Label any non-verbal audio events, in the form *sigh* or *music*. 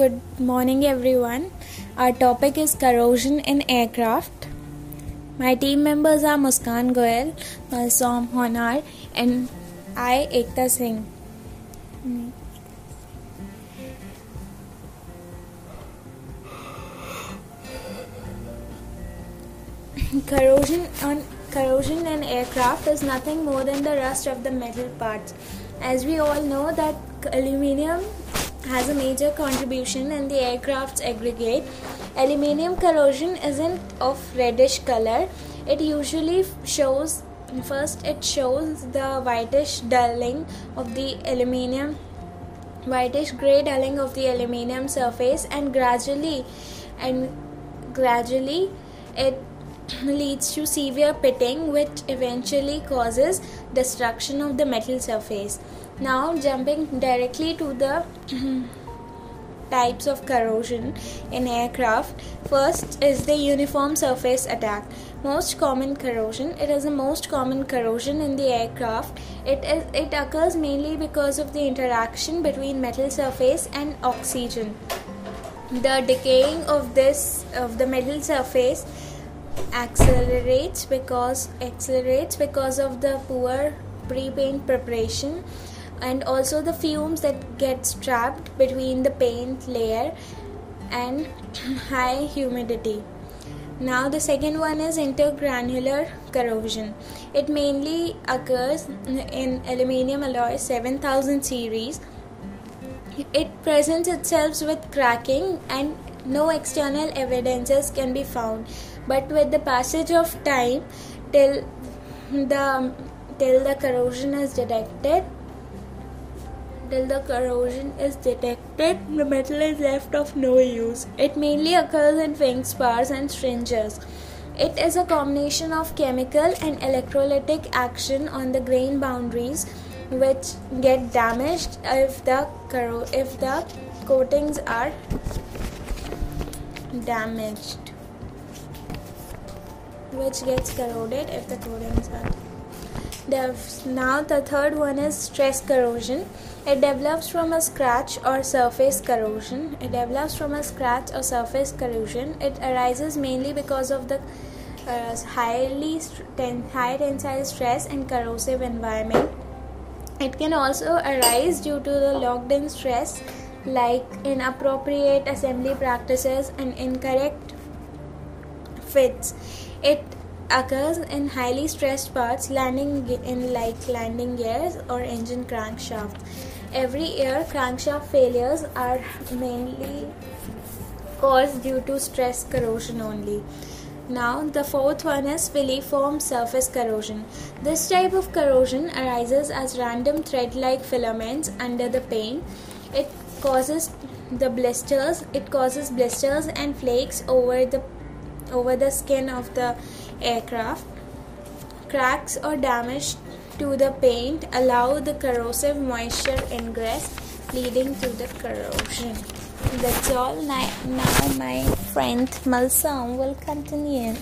Good morning, everyone. Our topic is corrosion in aircraft. My team members are Muskan Goel, Malsom Honar, and I, Ekta Singh. corrosion on corrosion in aircraft is nothing more than the rust of the metal parts. As we all know that aluminium has a major contribution in the aircraft's aggregate. Aluminium corrosion isn't of reddish color. It usually shows first it shows the whitish dulling of the aluminium whitish gray dulling of the aluminium surface and gradually and gradually it leads to severe pitting which eventually causes destruction of the metal surface. Now jumping directly to the *clears throat* types of corrosion in aircraft. First is the uniform surface attack. Most common corrosion it is the most common corrosion in the aircraft. It is it occurs mainly because of the interaction between metal surface and oxygen. The decaying of this of the metal surface accelerates because accelerates because of the poor pre-paint preparation and also the fumes that get trapped between the paint layer and *clears throat* high humidity. Now the second one is intergranular corrosion. It mainly occurs in aluminium alloy 7000 series. It presents itself with cracking and no external evidences can be found but with the passage of time till the till the corrosion is detected till the corrosion is detected the metal is left of no use. It mainly occurs in wing spars and stringers it is a combination of chemical and electrolytic action on the grain boundaries which get damaged if the if the coatings are damaged which gets corroded if the coatings are now the third one is stress corrosion. It develops from a scratch or surface corrosion. It develops from a scratch or surface corrosion. It arises mainly because of the uh, highly ten- high tensile stress and corrosive environment. It can also arise due to the locked in stress like inappropriate assembly practices and incorrect fits. It occurs in highly stressed parts landing in like landing gears or engine crankshaft. Every year crankshaft failures are mainly caused due to stress corrosion only. Now, the fourth one is filiform surface corrosion. This type of corrosion arises as random thread like filaments under the paint. It causes the blisters, it causes blisters and flakes over the over the skin of the aircraft. Cracks or damage to the paint allow the corrosive moisture ingress, leading to the corrosion. That's all. Now, my friend Malsam will continue.